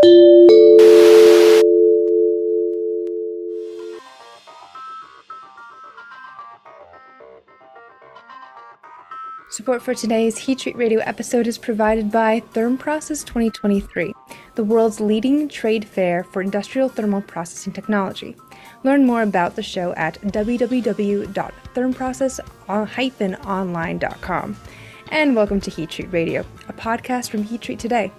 Support for today's Heat Treat Radio episode is provided by ThermProcess 2023, the world's leading trade fair for industrial thermal processing technology. Learn more about the show at www.thermprocess-online.com. And welcome to Heat Treat Radio, a podcast from Heat Treat Today.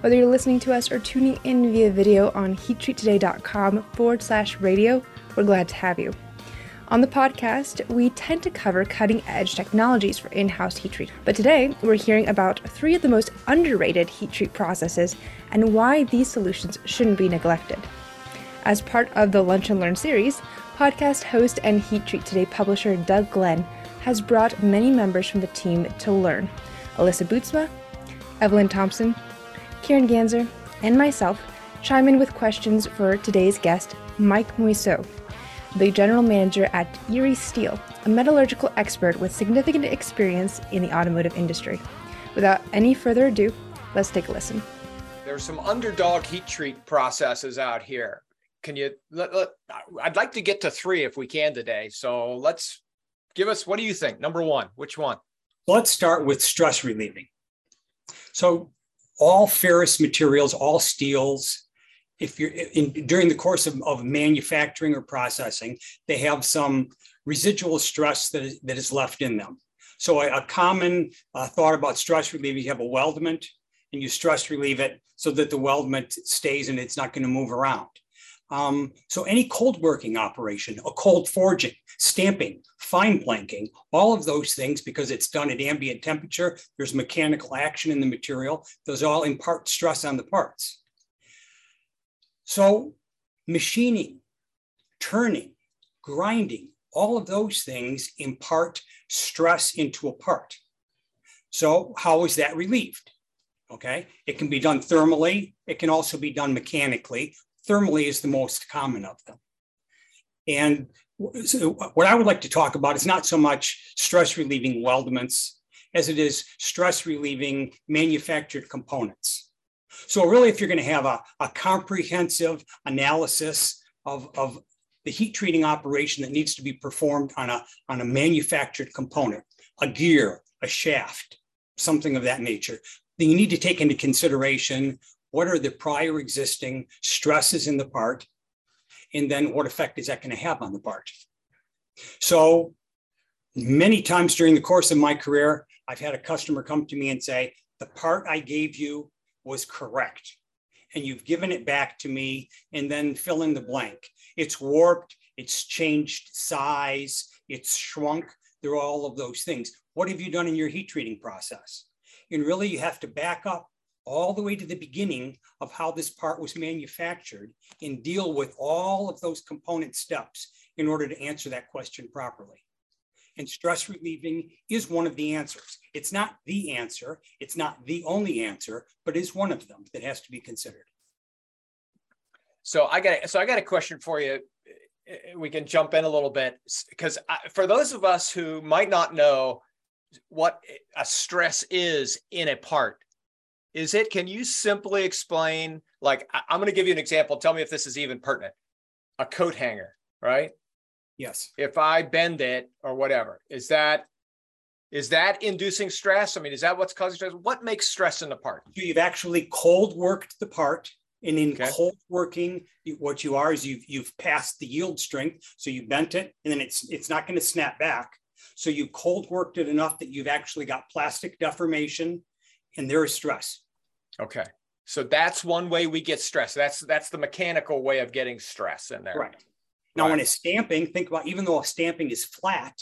Whether you're listening to us or tuning in via video on heattreattoday.com forward slash radio, we're glad to have you. On the podcast, we tend to cover cutting edge technologies for in house heat treat, but today we're hearing about three of the most underrated heat treat processes and why these solutions shouldn't be neglected. As part of the Lunch and Learn series, podcast host and Heat Treat Today publisher Doug Glenn has brought many members from the team to learn. Alyssa Bootsma, Evelyn Thompson, Karen Gantzer, and myself chime in with questions for today's guest, Mike Moiseau the general manager at Erie Steel, a metallurgical expert with significant experience in the automotive industry. Without any further ado, let's take a listen. There's some underdog heat treat processes out here. Can you? Let, let, I'd like to get to three if we can today. So let's give us. What do you think? Number one, which one? Let's start with stress relieving. So all ferrous materials, all steels, if you're in during the course of, of manufacturing or processing, they have some residual stress that is, that is left in them. So a, a common uh, thought about stress relief, you have a weldment and you stress relieve it so that the weldment stays and it's not going to move around. Um, so any cold working operation, a cold forging, stamping, fine blanking, all of those things, because it's done at ambient temperature, there's mechanical action in the material, those all impart stress on the parts. So, machining, turning, grinding, all of those things impart stress into a part. So, how is that relieved? Okay, it can be done thermally, it can also be done mechanically. Thermally is the most common of them. And so what I would like to talk about is not so much stress relieving weldments as it is stress relieving manufactured components. So really, if you're going to have a, a comprehensive analysis of, of the heat treating operation that needs to be performed on a, on a manufactured component, a gear, a shaft, something of that nature, then you need to take into consideration what are the prior existing stresses in the part, and then what effect is that going to have on the part. So many times during the course of my career, I've had a customer come to me and say, the part I gave you was correct. And you've given it back to me and then fill in the blank. It's warped, it's changed size, it's shrunk. There are all of those things. What have you done in your heat treating process? And really, you have to back up all the way to the beginning of how this part was manufactured and deal with all of those component steps in order to answer that question properly. And stress relieving is one of the answers. It's not the answer, it's not the only answer, but is one of them that has to be considered. So I got so I got a question for you. We can jump in a little bit because for those of us who might not know what a stress is in a part, is it? Can you simply explain? Like I'm going to give you an example. Tell me if this is even pertinent. A coat hanger, right? Yes. If I bend it or whatever, is that is that inducing stress? I mean, is that what's causing stress? What makes stress in the part? You've actually cold worked the part. And in okay. cold working, what you are is you've you've passed the yield strength. So you bent it and then it's it's not going to snap back. So you cold worked it enough that you've actually got plastic deformation and there is stress. Okay. So that's one way we get stress. That's that's the mechanical way of getting stress in there. Right. Now, right. when it's stamping, think about even though a stamping is flat,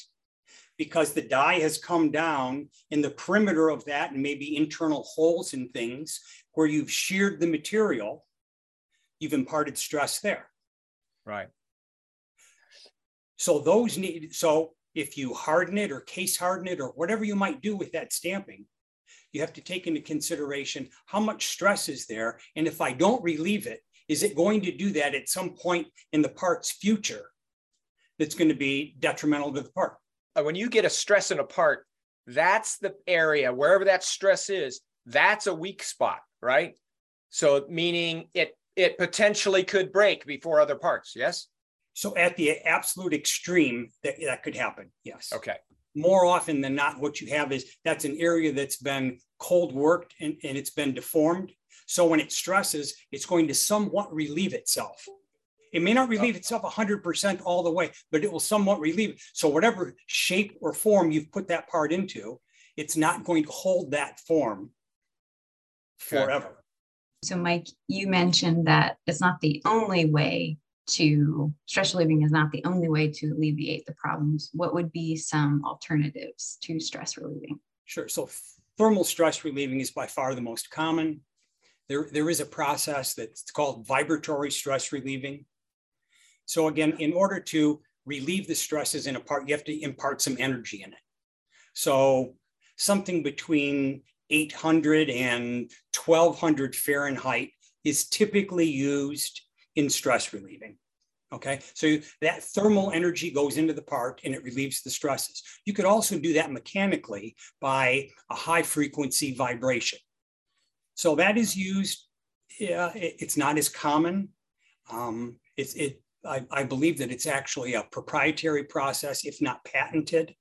because the die has come down in the perimeter of that and maybe internal holes and things where you've sheared the material, you've imparted stress there. Right. So those need, so if you harden it or case harden it or whatever you might do with that stamping, you have to take into consideration how much stress is there. And if I don't relieve it, is it going to do that at some point in the part's future that's going to be detrimental to the part? Uh, when you get a stress in a part, that's the area, wherever that stress is, that's a weak spot, right? So meaning it it potentially could break before other parts. Yes. So at the absolute extreme, that, that could happen. Yes. Okay. More often than not, what you have is that's an area that's been cold worked and, and it's been deformed. So when it stresses, it's going to somewhat relieve itself. It may not relieve itself 100% all the way, but it will somewhat relieve. So whatever shape or form you've put that part into, it's not going to hold that form forever. So, Mike, you mentioned that it's not the only way to stress relieving is not the only way to alleviate the problems. What would be some alternatives to stress relieving? Sure. So, thermal stress relieving is by far the most common. There, there is a process that's called vibratory stress relieving. So, again, in order to relieve the stresses in a part, you have to impart some energy in it. So, something between 800 and 1200 Fahrenheit is typically used in stress relieving. Okay, so that thermal energy goes into the part and it relieves the stresses. You could also do that mechanically by a high frequency vibration. So that is used, yeah, it, it's not as common. Um, it's, it, I, I believe that it's actually a proprietary process, if not patented.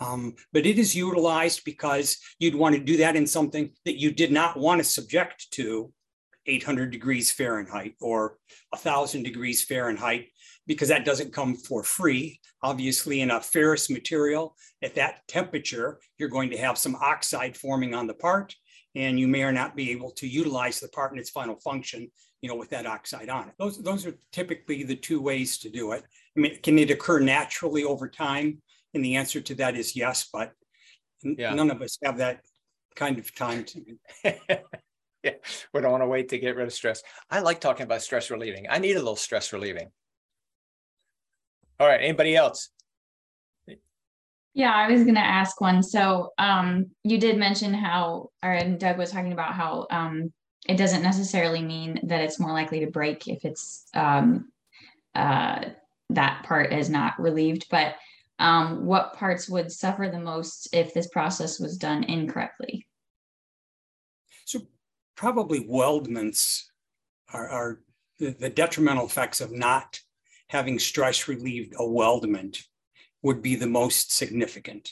Um, but it is utilized because you'd want to do that in something that you did not want to subject to 800 degrees Fahrenheit or 1000 degrees Fahrenheit because that doesn't come for free. Obviously, in a ferrous material at that temperature, you're going to have some oxide forming on the part, and you may or not be able to utilize the part in its final function, you know, with that oxide on it. Those, those are typically the two ways to do it. I mean, can it occur naturally over time? And the answer to that is yes, but yeah. none of us have that kind of time to. yeah, we don't want to wait to get rid of stress. I like talking about stress relieving. I need a little stress relieving. All right, anybody else? Yeah, I was going to ask one. So, um, you did mention how, or Doug was talking about how um, it doesn't necessarily mean that it's more likely to break if it's um, uh, that part is not relieved, but um, what parts would suffer the most if this process was done incorrectly? Probably weldments are, are the, the, detrimental effects of not having stress relieved a weldment would be the most significant.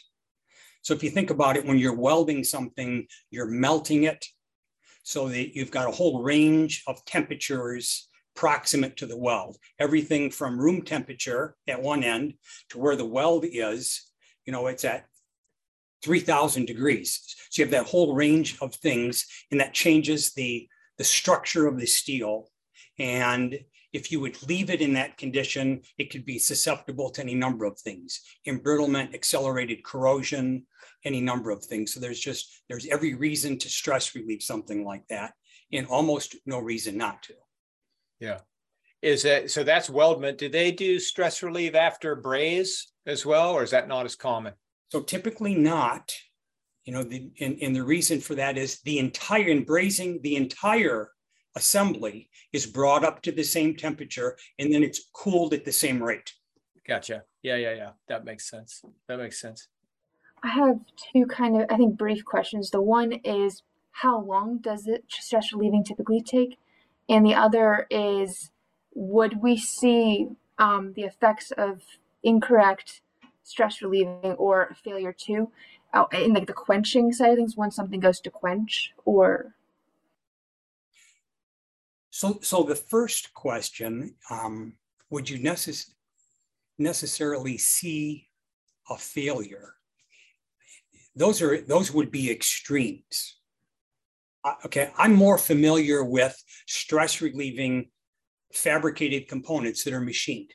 So if you think about it, when you're welding something, you're melting it so that you've got a whole range of temperatures proximate to the weld. Everything from room temperature at one end to where the weld is, you know, it's at 3000 degrees. So you have that whole range of things and that changes the, the structure of the steel. And if you would leave it in that condition, it could be susceptible to any number of things, embrittlement, accelerated corrosion, any number of things. So there's just, there's every reason to stress relieve something like that and almost no reason not to. Yeah. Is that so? That's weldment. Do they do stress relief after braze as well, or is that not as common? So typically not. You know, the, and, and the reason for that is the entire in brazing, the entire assembly is brought up to the same temperature and then it's cooled at the same rate. Gotcha. Yeah, yeah, yeah. That makes sense. That makes sense. I have two kind of, I think, brief questions. The one is how long does it stress relieving typically take? and the other is would we see um, the effects of incorrect stress relieving or failure to uh, in like the quenching side of things when something goes to quench or so so the first question um, would you necess- necessarily see a failure those are those would be extremes okay, I'm more familiar with stress relieving fabricated components that are machined.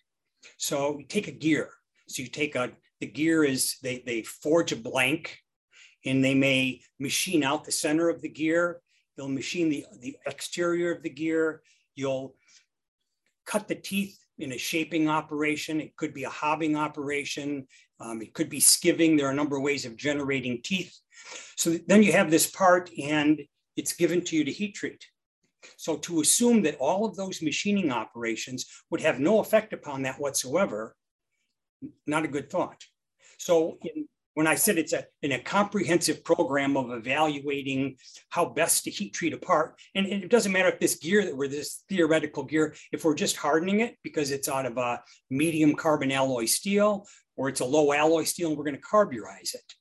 So take a gear. So you take a, the gear is, they, they forge a blank and they may machine out the center of the gear. They'll machine the, the exterior of the gear. You'll cut the teeth in a shaping operation. It could be a hobbing operation. Um, it could be skiving. There are a number of ways of generating teeth. So then you have this part and it's given to you to heat treat. So to assume that all of those machining operations would have no effect upon that whatsoever, not a good thought. So in, when I said it's a, in a comprehensive program of evaluating how best to heat treat a part, and, and it doesn't matter if this gear that we're this theoretical gear, if we're just hardening it because it's out of a medium carbon alloy steel or it's a low alloy steel and we're going to carburize it.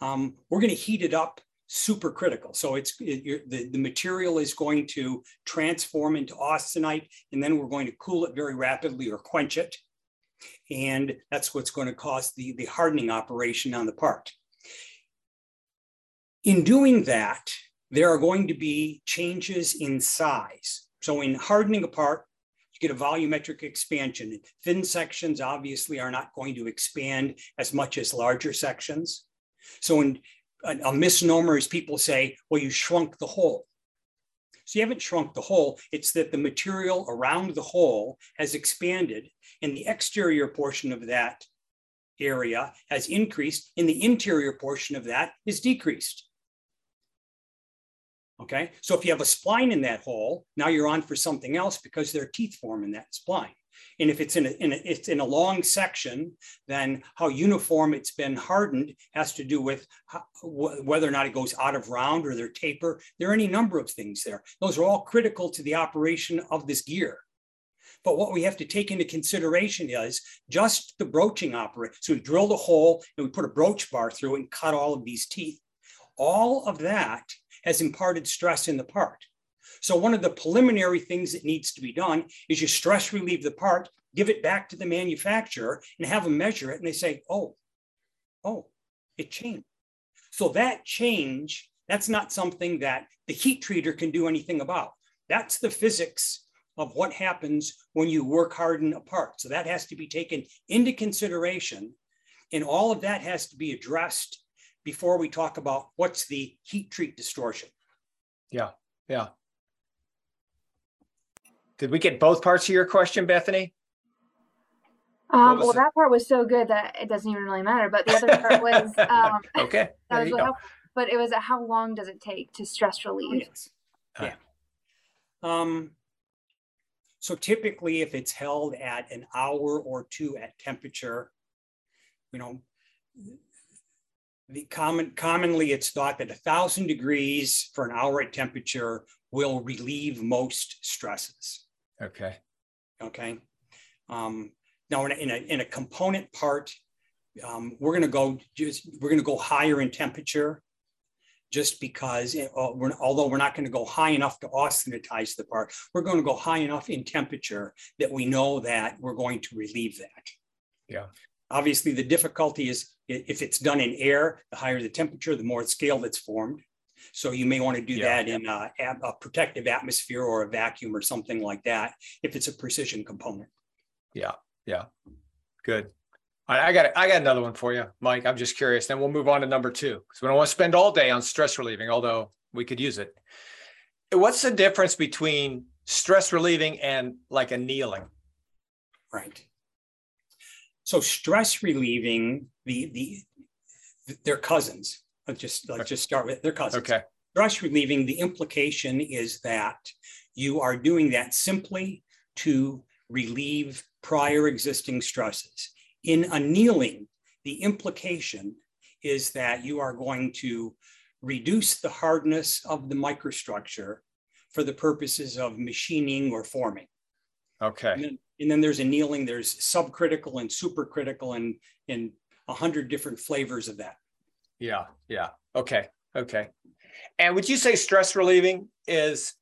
Um, we're going to heat it up super critical. So it's it, the, the material is going to transform into austenite and then we're going to cool it very rapidly or quench it and that's what's going to cause the, the hardening operation on the part. In doing that, there are going to be changes in size. So in hardening a part, you get a volumetric expansion. Thin sections obviously are not going to expand as much as larger sections. So in, a, a misnomer is people say, well, you shrunk the hole. So you haven't shrunk the hole. It's that the material around the hole has expanded and the exterior portion of that area has increased and the interior portion of that is decreased. Okay, so if you have a spline in that hole, now you're on for something else because there are teeth form in that spline. And if it's in a, in a, it's in a long section, then how uniform it's been hardened has to do with how, wh whether or not it goes out of round or their taper. There are any number of things there. Those are all critical to the operation of this gear. But what we have to take into consideration is just the broaching operation. So we drill the hole and we put a broach bar through and cut all of these teeth. All of that has imparted stress in the part. So one of the preliminary things that needs to be done is you stress relieve the part, give it back to the manufacturer and have them measure it. And they say, oh, oh, it changed. So that change, that's not something that the heat treater can do anything about. That's the physics of what happens when you work harden a part. So that has to be taken into consideration. And all of that has to be addressed before we talk about what's the heat treat distortion. Yeah, yeah. Did we get both parts of your question, Bethany? Um, well, that part was so good that it doesn't even really matter. But the other part was um, okay. That was helpful, but it was how long does it take to stress relieve? Yes. Yeah. Um, so typically, if it's held at an hour or two at temperature, you know, the common commonly it's thought that a thousand degrees for an hour at temperature will relieve most stresses. Okay. Okay. Um, now, in a, in a, in a component part, um, we're going to go just we're going to go higher in temperature, just because it, uh, we're, although we're not going to go high enough to austenitize the part, we're going to go high enough in temperature that we know that we're going to relieve that. Yeah. Obviously, the difficulty is if it's done in air, the higher the temperature, the more scale that's formed. So you may want to do yeah, that yeah. in a, a, protective atmosphere or a vacuum or something like that if it's a precision component. Yeah, yeah, good. I got I got another one for you, Mike. I'm just curious. Then we'll move on to number two because we don't want to spend all day on stress relieving, although we could use it. What's the difference between stress relieving and like annealing? Right. So stress relieving, the the they're cousins. Let's just let's just start with their cousins. Okay. Stress relieving, the implication is that you are doing that simply to relieve prior existing stresses. In annealing, the implication is that you are going to reduce the hardness of the microstructure for the purposes of machining or forming. Okay. And then, and then there's annealing, there's subcritical and supercritical and, and a hundred different flavors of that. Yeah, yeah. Okay, okay. And would you say stress relieving is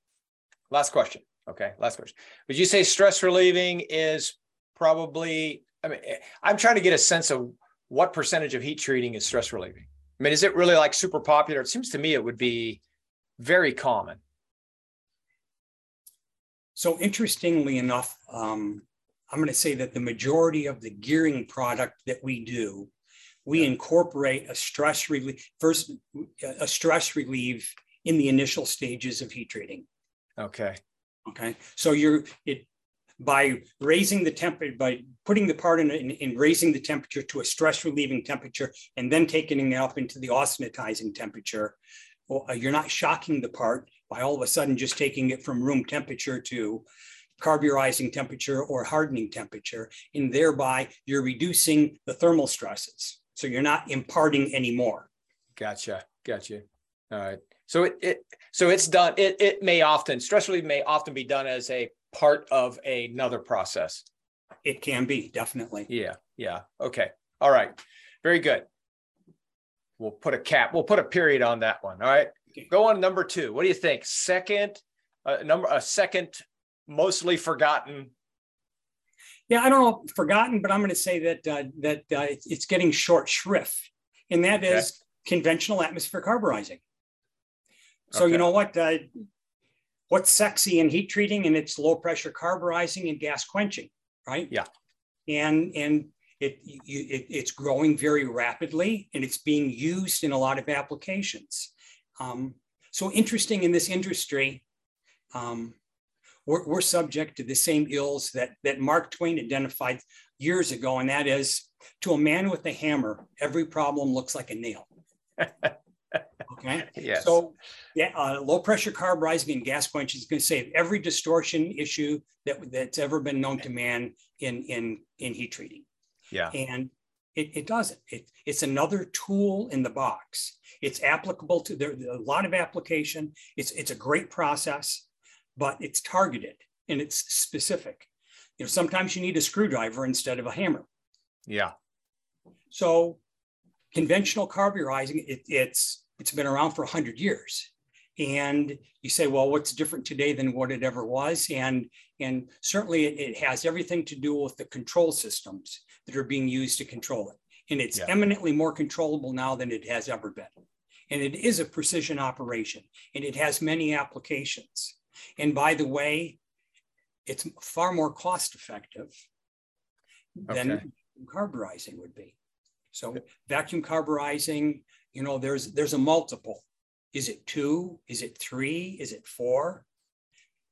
last question? Okay, last question. Would you say stress relieving is probably? I mean, I'm trying to get a sense of what percentage of heat treating is stress relieving. I mean, is it really like super popular? It seems to me it would be very common. So interestingly enough, um, I'm going to say that the majority of the gearing product that we do we incorporate a stress relief first a stress relief in the initial stages of heat treating. Okay. Okay? So you're it by raising the temperature by putting the part in, in, in raising the temperature to a stress relieving temperature and then taking it up into the austenitizing temperature well, uh, you're not shocking the part by all of a sudden just taking it from room temperature to carburizing temperature or hardening temperature and thereby you're reducing the thermal stresses So you're not imparting anymore. Gotcha. Gotcha. All right. So it, it so it's done. It it may often stress relief may often be done as a part of another process. It can be definitely. Yeah. Yeah. Okay. All right. Very good. We'll put a cap. We'll put a period on that one. All right. Okay. Go on number two. What do you think? Second, uh, number a second, mostly forgotten. Yeah, I don't know, forgotten, but I'm going to say that uh, that uh, it's- getting short shrift, and that Okay. is conventional atmospheric carburizing. So Okay. you know what? Uh, what's sexy in heat treating, and it's low pressure carburizing and gas quenching, right? Yeah. And and it, you, it it's growing very rapidly, and it's being used in a lot of applications. Um, so interesting in this industry. Um, we're, we're subject to the same ills that, that Mark Twain identified years ago, and that is to a man with a hammer, every problem looks like a nail. Okay. Yes. So, yeah, uh, low pressure carburizing and gas quench is going to save every distortion issue that, that's ever been known to man in, in, in heat treating. yeah. And it, it doesn't. It, it's another tool in the box. It's applicable to there, a lot of application. It's, it's a great process, but it's targeted and it's specific. You know, sometimes you need a screwdriver instead of a hammer. Yeah. So conventional carburizing, it, it's it's been around for 100 years. And you say, well, what's different today than what it ever was? And, and certainly it, it has everything to do with the control systems that are being used to control it. And it's Yeah. eminently more controllable now than it has ever been. And it is a precision operation and it has many applications. And by the way, it's far more cost effective than Okay. carburizing would be. So vacuum carburizing, you know, there's there's a multiple. Is it two? Is it three? Is it four?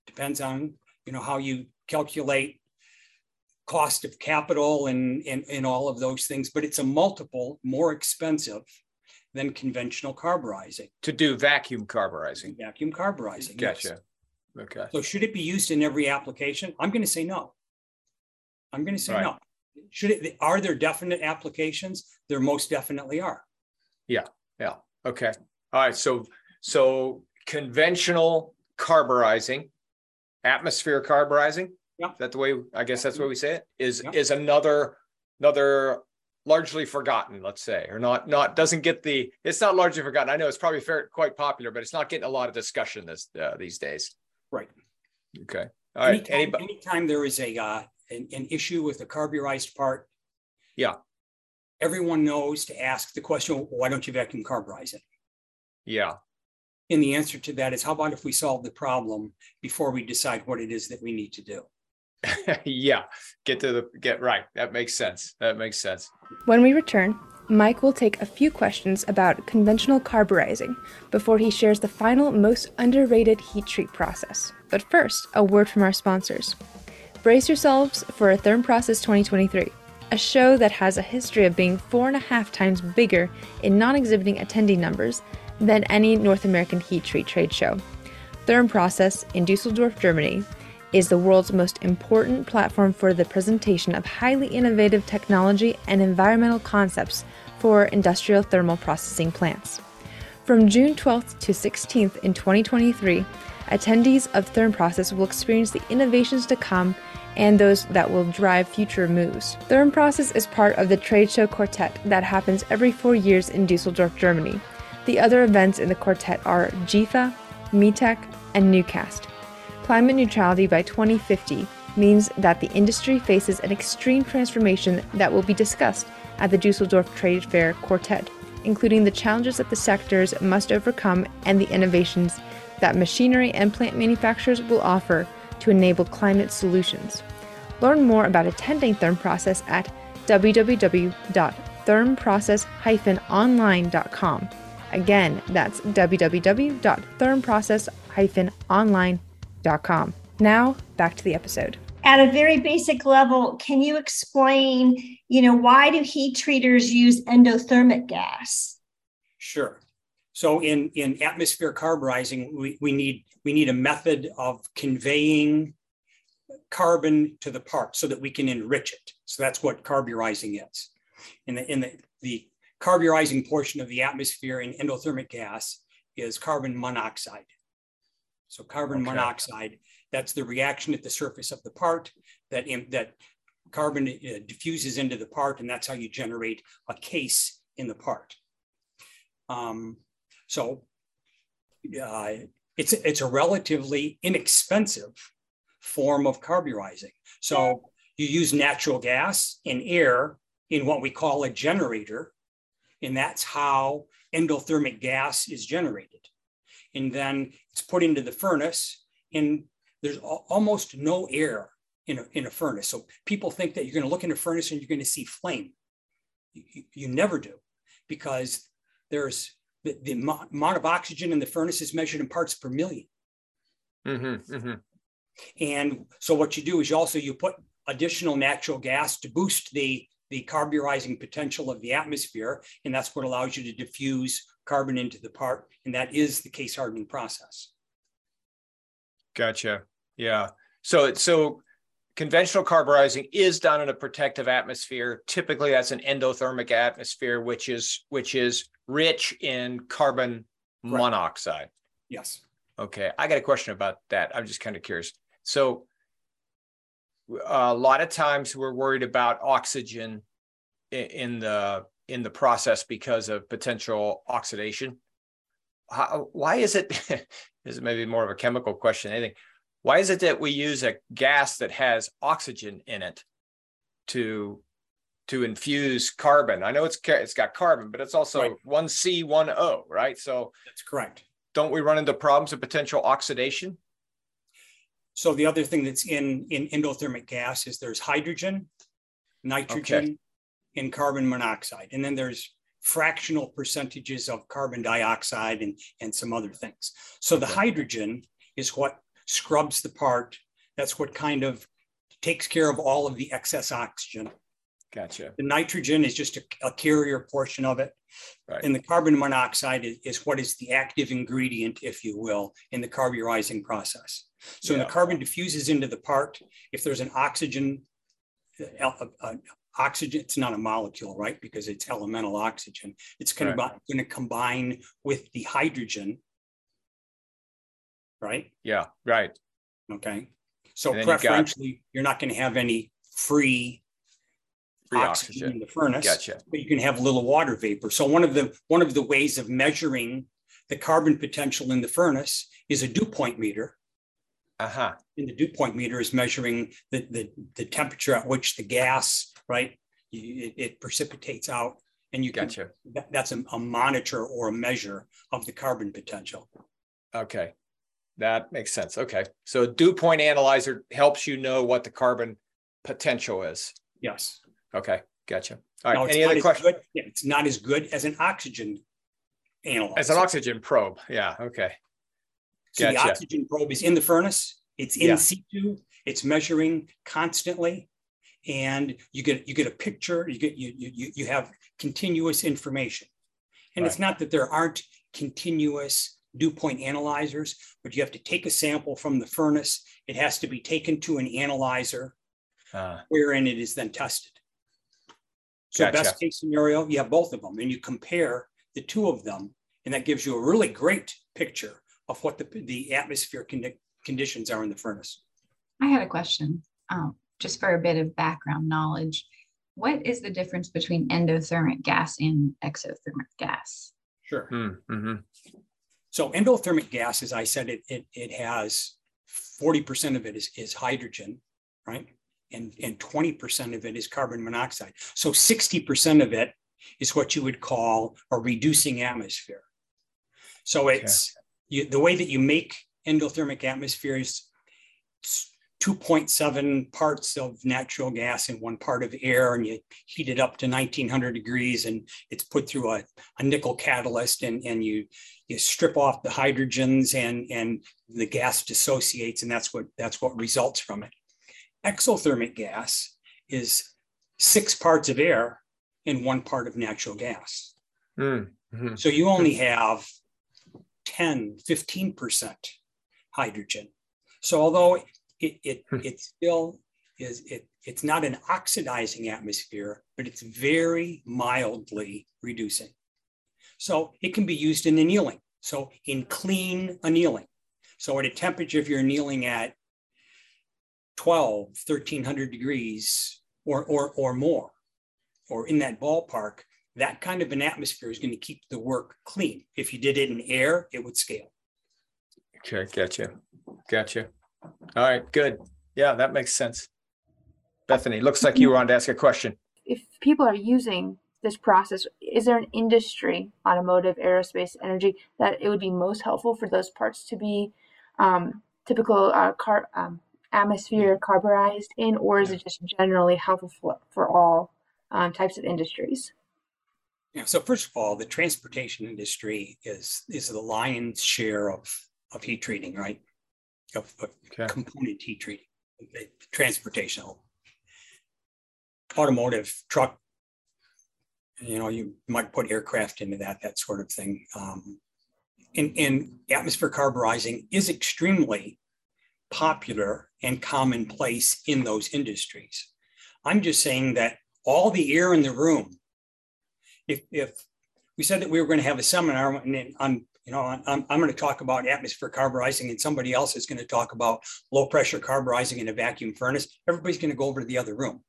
Depends on you know how you calculate cost of capital and and, and all of those things. But it's a multiple more expensive than conventional carburizing, To do vacuum carburizing. vacuum carburizing. yes. Okay. So should it be used in every application? I'm going to say no. I'm going to say Right. no. Should it? Are there definite applications? There most definitely are. Yeah. Yeah. Okay. All right. So so conventional carburizing, atmosphere carburizing. Yeah. Is that the way I guess that's the way we say it? Is Yeah. is another another largely forgotten, let's say, or not not doesn't get the it's not largely forgotten. I know it's probably fair, quite popular, but it's not getting a lot of discussion this uh, these days. Right. Okay. All right. anytime, Anybody? anytime there is a uh, an, an issue with a carburized part, Yeah. everyone knows to ask the question, why don't you vacuum carburize it? Yeah. And the answer to that is, how about if we solve the problem before we decide what it is that we need to do? yeah. Get to the get right. That makes sense. That makes sense. When we return, Mike will take a few questions about conventional carburizing before he shares the final, most underrated heat treat process. But first, a word from our sponsors. Brace yourselves for a Therm Process 2023, a show that has a history of being four and a half times bigger in non exhibiting attendee numbers than any North American heat treat trade show. Therm Process in Dusseldorf, Germany, is the world's most important platform for the presentation of highly innovative technology and environmental concepts for industrial thermal processing plants. From June 12th to 16th in 2023, attendees of Therm Process will experience the innovations to come and those that will drive future moves. Therm Process is part of the trade show quartet that happens every four years in Dusseldorf, Germany. The other events in the quartet are GIFA, METEC, and Newcast. Climate neutrality by 2050 means that the industry faces an extreme transformation that will be discussed at the Dusseldorf Trade Fair Quartet, including the challenges that the sectors must overcome and the innovations that machinery and plant manufacturers will offer to enable climate solutions. Learn more about attending Therm Process at www.thermprocess-online.com. Again, that's www.thermprocess-online.com. Now, back to the episode. At a very basic level, can you explain, you know, why do heat treaters use endothermic gas? Sure. So in, in atmosphere carburizing, we, we need we need a method of conveying carbon to the part so that we can enrich it. So that's what carburizing is. In the, in the, the carburizing portion of the atmosphere in endothermic gas is carbon monoxide. So carbon okay. monoxide, that's the reaction at the surface of the part that, in, that carbon uh, diffuses into the part, and that's how you generate a case in the part. Um, so uh, it's, it's a relatively inexpensive form of carburizing. So you use natural gas and air in what we call a generator, and that's how endothermic gas is generated. And then it's put into the furnace, and there's almost no air in a, in a furnace. So people think that you're going to look in a furnace and you're going to see flame. You, you never do, because there's the, the amount of oxygen in the furnace is measured in parts per 1000000 mm-hmm, mm-hmm. And so what you do is you also you put additional natural gas to boost the the carburizing potential of the atmosphere, and that's what allows you to diffuse carbon into the part, and that is the case hardening process. Gotcha. Yeah. So so conventional carburizing is done in a protective atmosphere. Typically, that's an endothermic atmosphere, which is which is rich in carbon right. monoxide. Yes. Okay, I got a question about that. I'm just kind of curious. So a lot of times we're worried about oxygen in the in the process because of potential oxidation. How, why is it? this is maybe more of a chemical question. Anything? Why is it that we use a gas that has oxygen in it to to infuse carbon? I know it's it's got carbon, but it's also one C one O, right? So that's correct. Don't we run into problems of potential oxidation? So the other thing that's in, in endothermic gas is there's hydrogen, nitrogen, okay. and carbon monoxide. And then there's fractional percentages of carbon dioxide and, and some other things. So the hydrogen is what scrubs the part. That's what kind of takes care of all of the excess oxygen. Gotcha. The nitrogen is just a, a carrier portion of it. Right. And the carbon monoxide is, is, what is the active ingredient, if you will, in the carburizing process. So yeah. when the carbon diffuses into the part, if there's an oxygen, uh, uh, oxygen, it's not a molecule, right? Because it's elemental oxygen. It's going right. to combine with the hydrogen, right? Yeah, right. Okay. So preferentially, got, you're not going to have any free, free oxygen, oxygen, in the furnace, gotcha. but you can have a little water vapor. So one of the one of the ways of measuring the carbon potential in the furnace is a dew point meter. Uh-huh. And the dew point meter is measuring the, the, the temperature at which the gas, right, it, it precipitates out. And you gotcha. Can, that, that's a, a monitor or a measure of the carbon potential. Okay. That makes sense. Okay. So dew point analyzer helps you know what the carbon potential is. Yes. Okay. Gotcha. All right. Any other questions? Yeah, it's not as good as an oxygen analyzer. As an oxygen probe. Yeah. Okay. So gotcha. the oxygen probe is in the furnace. It's in yeah. situ. It's measuring constantly, and you get you get a picture. You get you you you have continuous information, and right. it's not that there aren't continuous dew point analyzers, but you have to take a sample from the furnace. It has to be taken to an analyzer, uh, wherein it is then tested. So gotcha. best case scenario, you have both of them, and you compare the two of them, and that gives you a really great picture of what the, the atmosphere con- conditions are in the furnace. I had a question, um, just for a bit of background knowledge. What is the difference between endothermic gas and exothermic gas? Sure. Hmm, mm-hmm. So endothermic gas, as I said, it, it, it has 40% of it is, is hydrogen, right? And, and 20% of it is carbon monoxide. So 60% of it is what you would call a reducing atmosphere. So it's you, the way that you make endothermic atmospheres 2.7 parts of natural gas and one part of air, and you heat it up to 1900 degrees, and it's put through a, a nickel catalyst, and, and you you strip off the hydrogens, and and the gas dissociates, and that's what that's what results from it. Exothermic gas is six parts of air and one part of natural gas. Mm-hmm. So you only have 10, 15% hydrogen. So although it, it, hmm. it still is it, it's not an oxidizing atmosphere, but it's very mildly reducing. So it can be used in annealing. So in clean annealing. So at a temperature, if you're annealing at 12, 1300 degrees or, or, or more, or in that ballpark, that kind of an atmosphere is going to keep the work clean. If you did it in air, it would scale. Okay, gotcha. Gotcha. All right, good. Yeah, that makes sense. Bethany, looks like you wanted to ask a question. If people are using this process, is there an industry, automotive, aerospace, energy, that it would be most helpful for those parts to be um, typical uh, car, um, atmosphere carburized in, or is it just generally helpful for, for all um, types of industries? Yeah, so first of all, the transportation industry is is the lion's share of of heat treating, right? Of, okay. component heat treating, transportation, automotive, truck. You know, you might put aircraft into that, that sort of thing. Um, and, and atmosphere carburizing is extremely popular and commonplace in those industries. I'm just saying that all the air in the room, if, if we said that we were going to have a seminar and on you know, I'm, I'm going to talk about atmosphere carburizing and somebody else is going to talk about low pressure carburizing in a vacuum furnace. Everybody's going to go over to the other room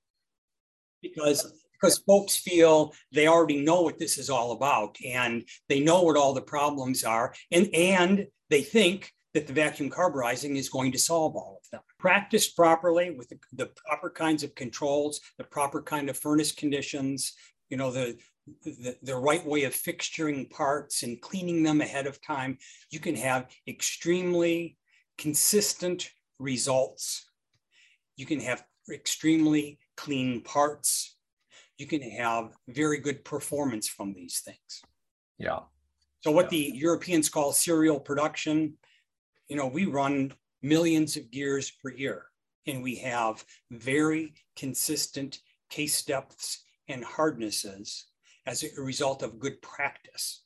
because because folks feel they already know what this is all about and they know what all the problems are and and they think that the vacuum carburizing is going to solve all of them practiced properly with the, the proper kinds of controls the proper kind of furnace conditions you know the the, the right way of fixturing parts and cleaning them ahead of time, you can have extremely consistent results. You can have extremely clean parts. You can have very good performance from these things. Yeah. So what yeah. the Europeans call serial production, you know, we run millions of gears per year and we have very consistent case depths and hardnesses as a result of good practice.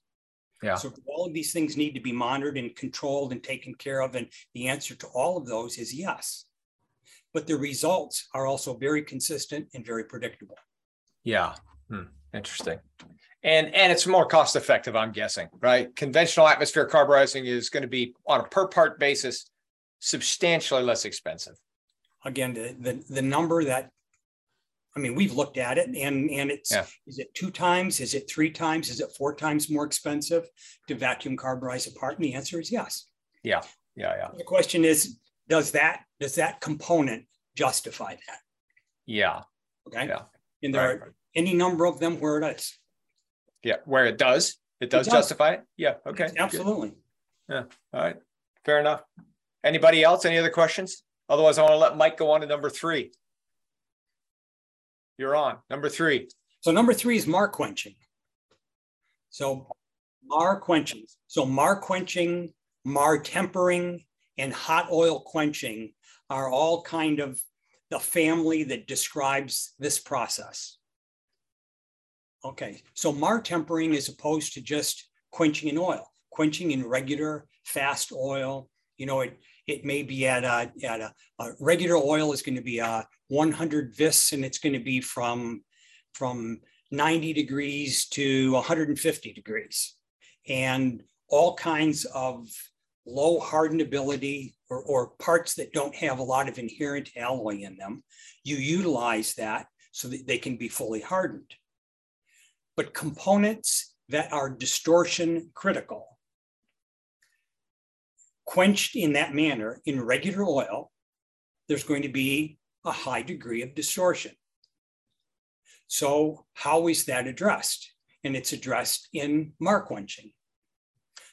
Yeah. So all of these things need to be monitored and controlled and taken care of. And the answer to all of those is yes. But the results are also very consistent and very predictable. Yeah. Hmm. Interesting. And and it's more cost effective, I'm guessing, right? Conventional atmosphere carburizing is going to be on a per part basis substantially less expensive. Again, the, the, the number that I mean, we've looked at it and, and it's, yeah. is it two times? Is it three times? Is it four times more expensive to vacuum carburize a part? And the answer is yes. Yeah. Yeah. Yeah. The question is, does that, does that component justify that? Yeah. Okay. Yeah. And there right. are any number of them where it is. Yeah. Where it does, it does, it does. justify it. Yeah. Okay. Absolutely. Good. Yeah. All right. Fair enough. Anybody else? Any other questions? Otherwise, I want to let Mike go on to number three. You're on. Number three. So number three is mar quenching. So mar quenching. So mar quenching, mar tempering, and hot oil quenching are all kind of the family that describes this process. Okay, so mar tempering is opposed to just quenching in oil, quenching in regular fast oil. You know, it it may be at a, at a, a regular oil is going to be a 100 vis and it's going to be from, from 90 degrees to 150 degrees. And all kinds of low hardenability or, or parts that don't have a lot of inherent alloy in them, you utilize that so that they can be fully hardened. But components that are distortion critical, quenched in that manner in regular oil, there's going to be a high degree of distortion. So how is that addressed? And it's addressed in mar quenching.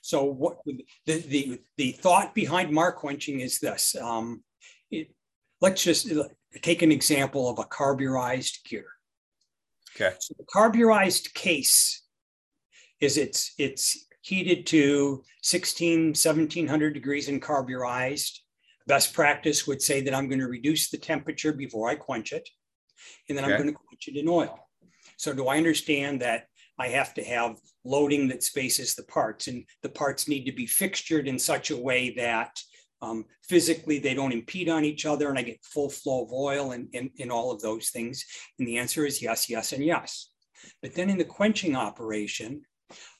So what the, the, the thought behind mar quenching is this. Um, it, let's just take an example of a carburized gear. Okay. So the carburized case is it's it's heated to 16, 1700 degrees and carburized. Best practice would say that I'm going to reduce the temperature before I quench it, and then okay. I'm going to quench it in oil. So, do I understand that I have to have loading that spaces the parts, and the parts need to be fixtured in such a way that um, physically they don't impede on each other and I get full flow of oil and, and, and all of those things? And the answer is yes, yes, and yes. But then in the quenching operation,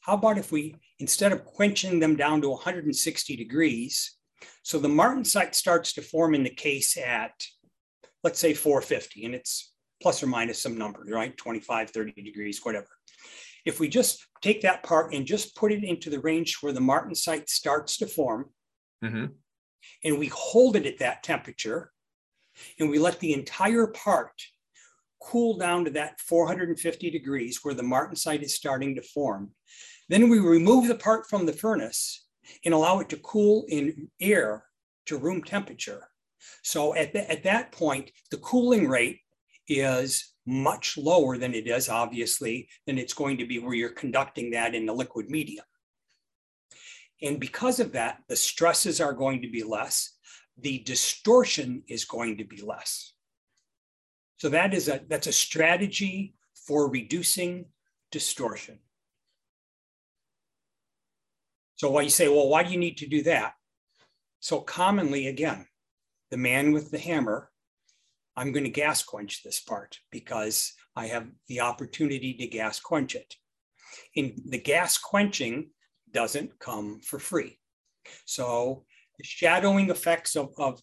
how about if we, instead of quenching them down to 160 degrees, so the martensite starts to form in the case at, let's say 450, and it's plus or minus some number, right? 25, 30 degrees, whatever. If we just take that part and just put it into the range where the martensite starts to form, mm-hmm. and we hold it at that temperature, and we let the entire part cool down to that 450 degrees where the martensite is starting to form. Then we remove the part from the furnace and allow it to cool in air to room temperature. So at, the, at that point, the cooling rate is much lower than it is, obviously, than it's going to be where you're conducting that in the liquid medium. And because of that, the stresses are going to be less. The distortion is going to be less. So that is a that's a strategy for reducing distortion. So why you say, well, why do you need to do that? So commonly, again, the man with the hammer, I'm going to gas quench this part because I have the opportunity to gas quench it. And the gas quenching doesn't come for free. So the shadowing effects of, of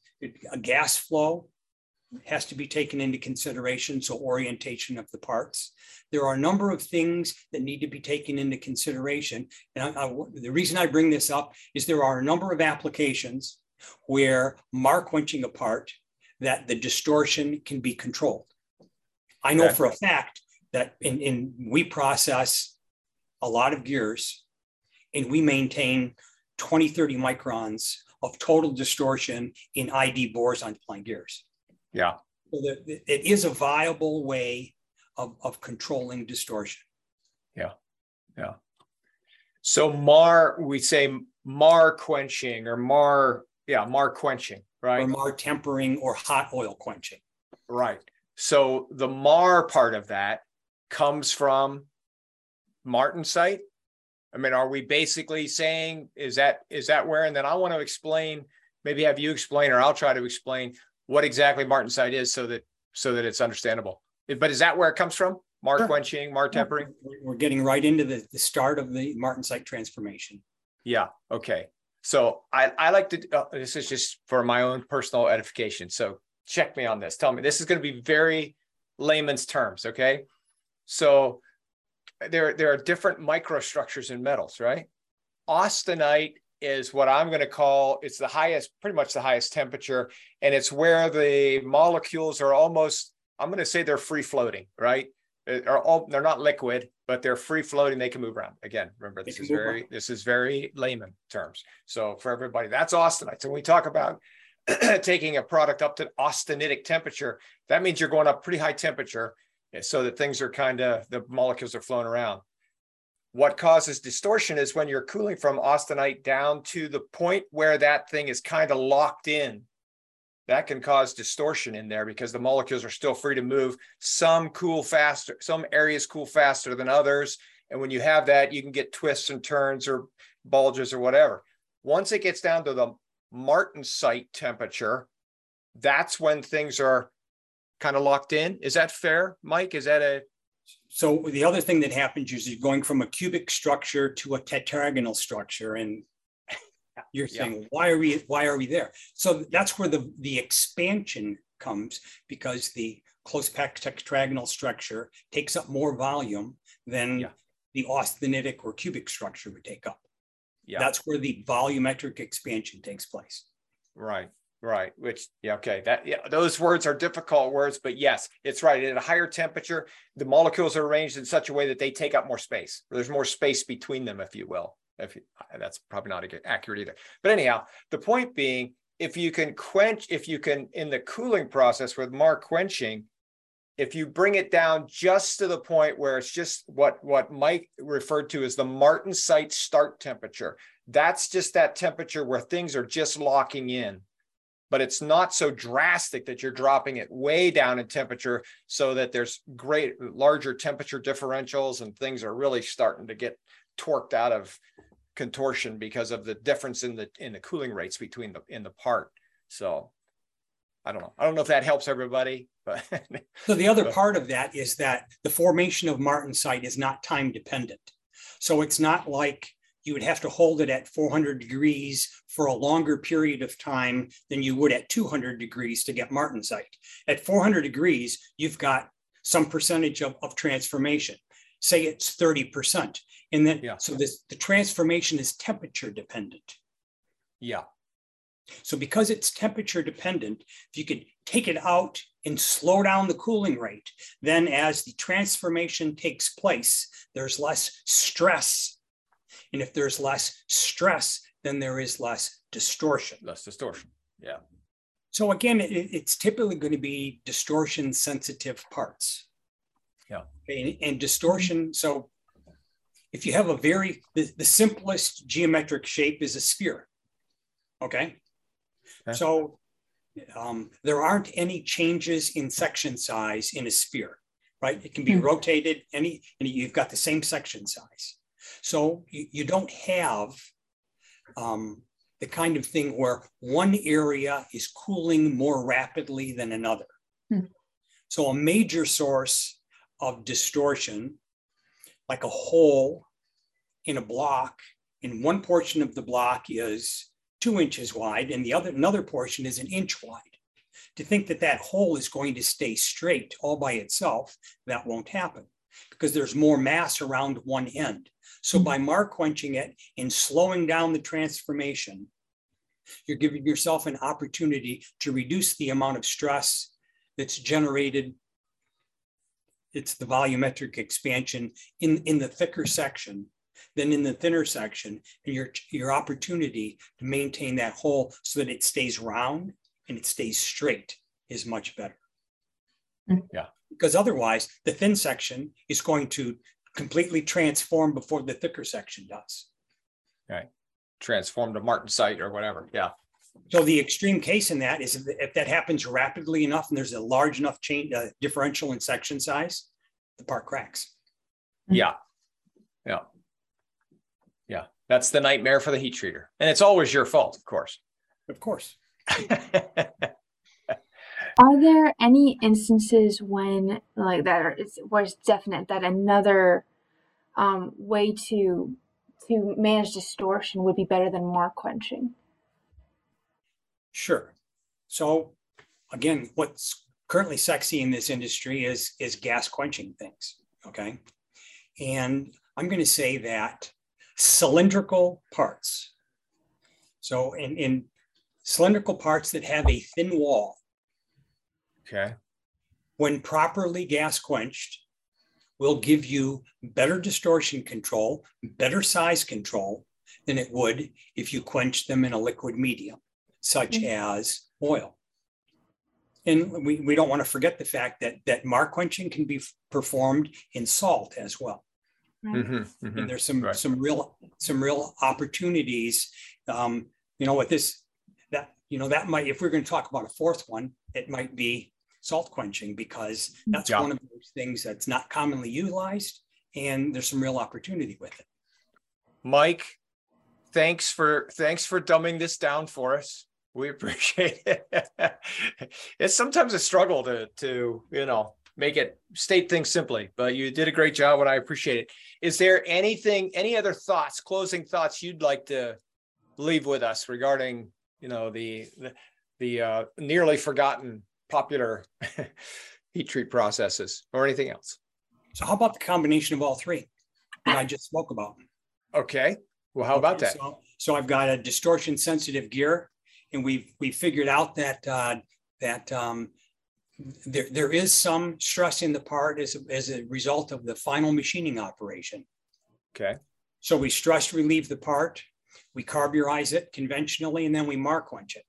a gas flow has to be taken into consideration. So orientation of the parts. There are a number of things that need to be taken into consideration. And I, I, the reason I bring this up is there are a number of applications where marquenching a part that the distortion can be controlled. I know for a fact that in, in we process a lot of gears and we maintain 20, 30 microns of total distortion in ID bores on flying gears. Yeah. So that it is a viable way of, of controlling distortion. Yeah. Yeah. So mar, we say mar quenching or mar, yeah, mar quenching, right? Or mar tempering or hot oil quenching. Right. So the mar part of that comes from martensite. I mean, are we basically saying is that is that where? And then I want to explain, maybe have you explain, or I'll try to explain what exactly martensite is so that so that it's understandable. But is that where it comes from? Mark sure. quenching, mark tempering? We're getting right into the, the start of the martensite transformation. Yeah. Okay. So I, I like to, uh, this is just for my own personal edification. So check me on this. Tell me, this is going to be very layman's terms. Okay. So there, there are different microstructures in metals, right? Austenite is what I'm going to call it's the highest, pretty much the highest temperature, and it's where the molecules are almost. I'm going to say they're free floating, right? They're all they're not liquid, but they're free floating. They can move around. Again, remember this is very around. this is very layman terms. So for everybody, that's austenite. So when we talk about taking a product up to austenitic temperature, that means you're going up pretty high temperature eh, so that things are kind of the molecules are flowing around. What causes distortion is when you're cooling from austenite down to the point where that thing is kind of locked in. That can cause distortion in there because the molecules are still free to move. Some cool faster, some areas cool faster than others. And when you have that, you can get twists and turns or bulges or whatever. Once it gets down to the martensite temperature, that's when things are kind of locked in. Is that fair, Mike? Is that a so the other thing that happens is you're going from a cubic structure to a tetragonal structure and you're saying yeah. why are we why are we there so that's where the the expansion comes because the close packed tetragonal structure takes up more volume than yeah. the austenitic or cubic structure would take up yeah. that's where the volumetric expansion takes place right Right. Which, yeah, okay. That, yeah, those words are difficult words, but yes, it's right. At a higher temperature, the molecules are arranged in such a way that they take up more space. There's more space between them, if you will. If you, that's probably not accurate either. But anyhow, the point being, if you can quench, if you can, in the cooling process with mar quenching, if you bring it down just to the point where it's just what what Mike referred to as the martensite start temperature, that's just that temperature where things are just locking in but it's not so drastic that you're dropping it way down in temperature so that there's great larger temperature differentials and things are really starting to get torqued out of contortion because of the difference in the in the cooling rates between the in the part. So I don't know. I don't know if that helps everybody, but so the other part of that is that the formation of martensite is not time dependent. So it's not like you would have to hold it at 400 degrees for a longer period of time than you would at 200 degrees to get martensite. At 400 degrees, you've got some percentage of, of transformation. Say it's 30%. And then, yeah. so this, the transformation is temperature dependent. Yeah. So because it's temperature dependent, if you could take it out and slow down the cooling rate, then as the transformation takes place, there's less stress. And if there's less stress, then there is less distortion. Less distortion. Yeah. So again, it, it's typically going to be distortion sensitive parts. Yeah. And, and distortion. So if you have a very, the, the simplest geometric shape is a sphere. Okay. okay. So um, there aren't any changes in section size in a sphere, right? It can be mm-hmm. rotated any, and you've got the same section size. So you, you don't have um, the kind of thing where one area is cooling more rapidly than another. Hmm. So, a major source of distortion, like a hole in a block, in one portion of the block is two inches wide, and the other another portion is an inch wide. To think that that hole is going to stay straight all by itself, that won't happen because there's more mass around one end. So by Marquenching it and slowing down the transformation, you're giving yourself an opportunity to reduce the amount of stress that's generated. It's the volumetric expansion in, in the thicker section than in the thinner section, and your, your opportunity to maintain that hole so that it stays round and it stays straight is much better. Mm-hmm. Yeah. Because otherwise, the thin section is going to completely transform before the thicker section does. Right. Transform to martensite or whatever. Yeah. So the extreme case in that is if, if that happens rapidly enough and there's a large enough change uh, differential in section size, the part cracks. Yeah. Yeah. Yeah. That's the nightmare for the heat treater. And it's always your fault, of course. Of course. Are there any instances when like that are, where it's definite that another um, way to to manage distortion would be better than marquenching? Sure. So again, what's currently sexy in this industry is is gas quenching things. Okay. And I'm going to say that cylindrical parts. So in, in cylindrical parts that have a thin wall, Okay. When properly gas quenched, will give you better distortion control, better size control than it would if you quench them in a liquid medium, such mm-hmm. as oil. And we, we don't want to forget the fact that, that marquenching can be performed in salt as well. Mm-hmm, mm-hmm. And there's some right. some real some real opportunities. Um, you know what this that you know that might if we're going to talk about a fourth one, it might be salt quenching because that's yeah. one of those things that's not commonly utilized and there's some real opportunity with it. Mike, thanks for thanks for dumbing this down for us. We appreciate it. it's sometimes a struggle to to, you know, make it state things simply, but you did a great job and I appreciate it. Is there anything any other thoughts, closing thoughts you'd like to leave with us regarding, you know, the the, the uh, nearly forgotten popular heat treat processes or anything else. So how about the combination of all three that I just spoke about? Okay. Well, how about that? So, so, I've got a distortion sensitive gear, and we've we figured out that uh, that um, there, there is some stress in the part as as a result of the final machining operation. Okay. So we stress relieve the part, we carburize it conventionally, and then we mark Marquench it.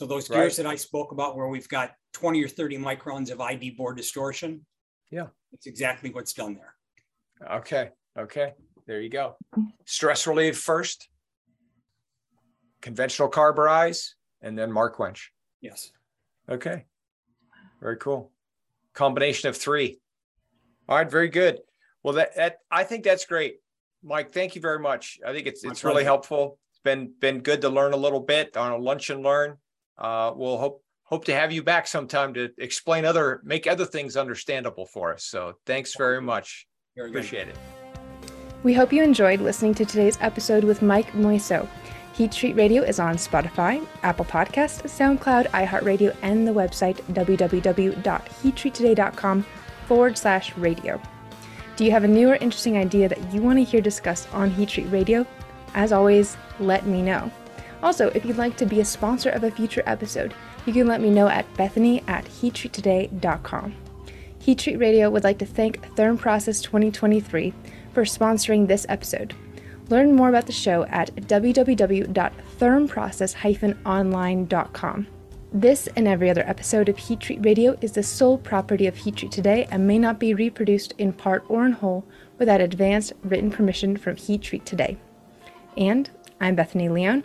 So those gears right. that I spoke about where we've got 20 or 30 microns of ID bore distortion. Yeah. It's exactly what's done there. Okay. Okay. There you go. Stress relief first, conventional carburize, and then Mark Marquench. Yes. Okay. Very cool. Combination of three. All right. Very good. Well, that, that I think that's great. Mike, thank you very much. I think it's My it's really helpful. It's been been good to learn a little bit on a lunch and learn. Uh, we'll hope hope to have you back sometime to explain other make other things understandable for us. So thanks very much. Very good. Appreciate it. We hope you enjoyed listening to today's episode with Mike Moiso. Heat Treat Radio is on Spotify, Apple Podcast, SoundCloud, iHeartRadio, and the website www.heattreattoday.com forward slash radio. Do you have a new or interesting idea that you want to hear discussed on Heat Treat Radio? As always, let me know. Also, if you'd like to be a sponsor of a future episode, you can let me know at bethany at heattreattoday.com. Heat Treat Radio would like to thank Therm Process 2023 for sponsoring this episode. Learn more about the show at www.thermprocess-online.com. This and every other episode of Heat Treat Radio is the sole property of Heat Treat Today and may not be reproduced in part or in whole without advanced written permission from Heat Treat Today. And I'm Bethany Leone.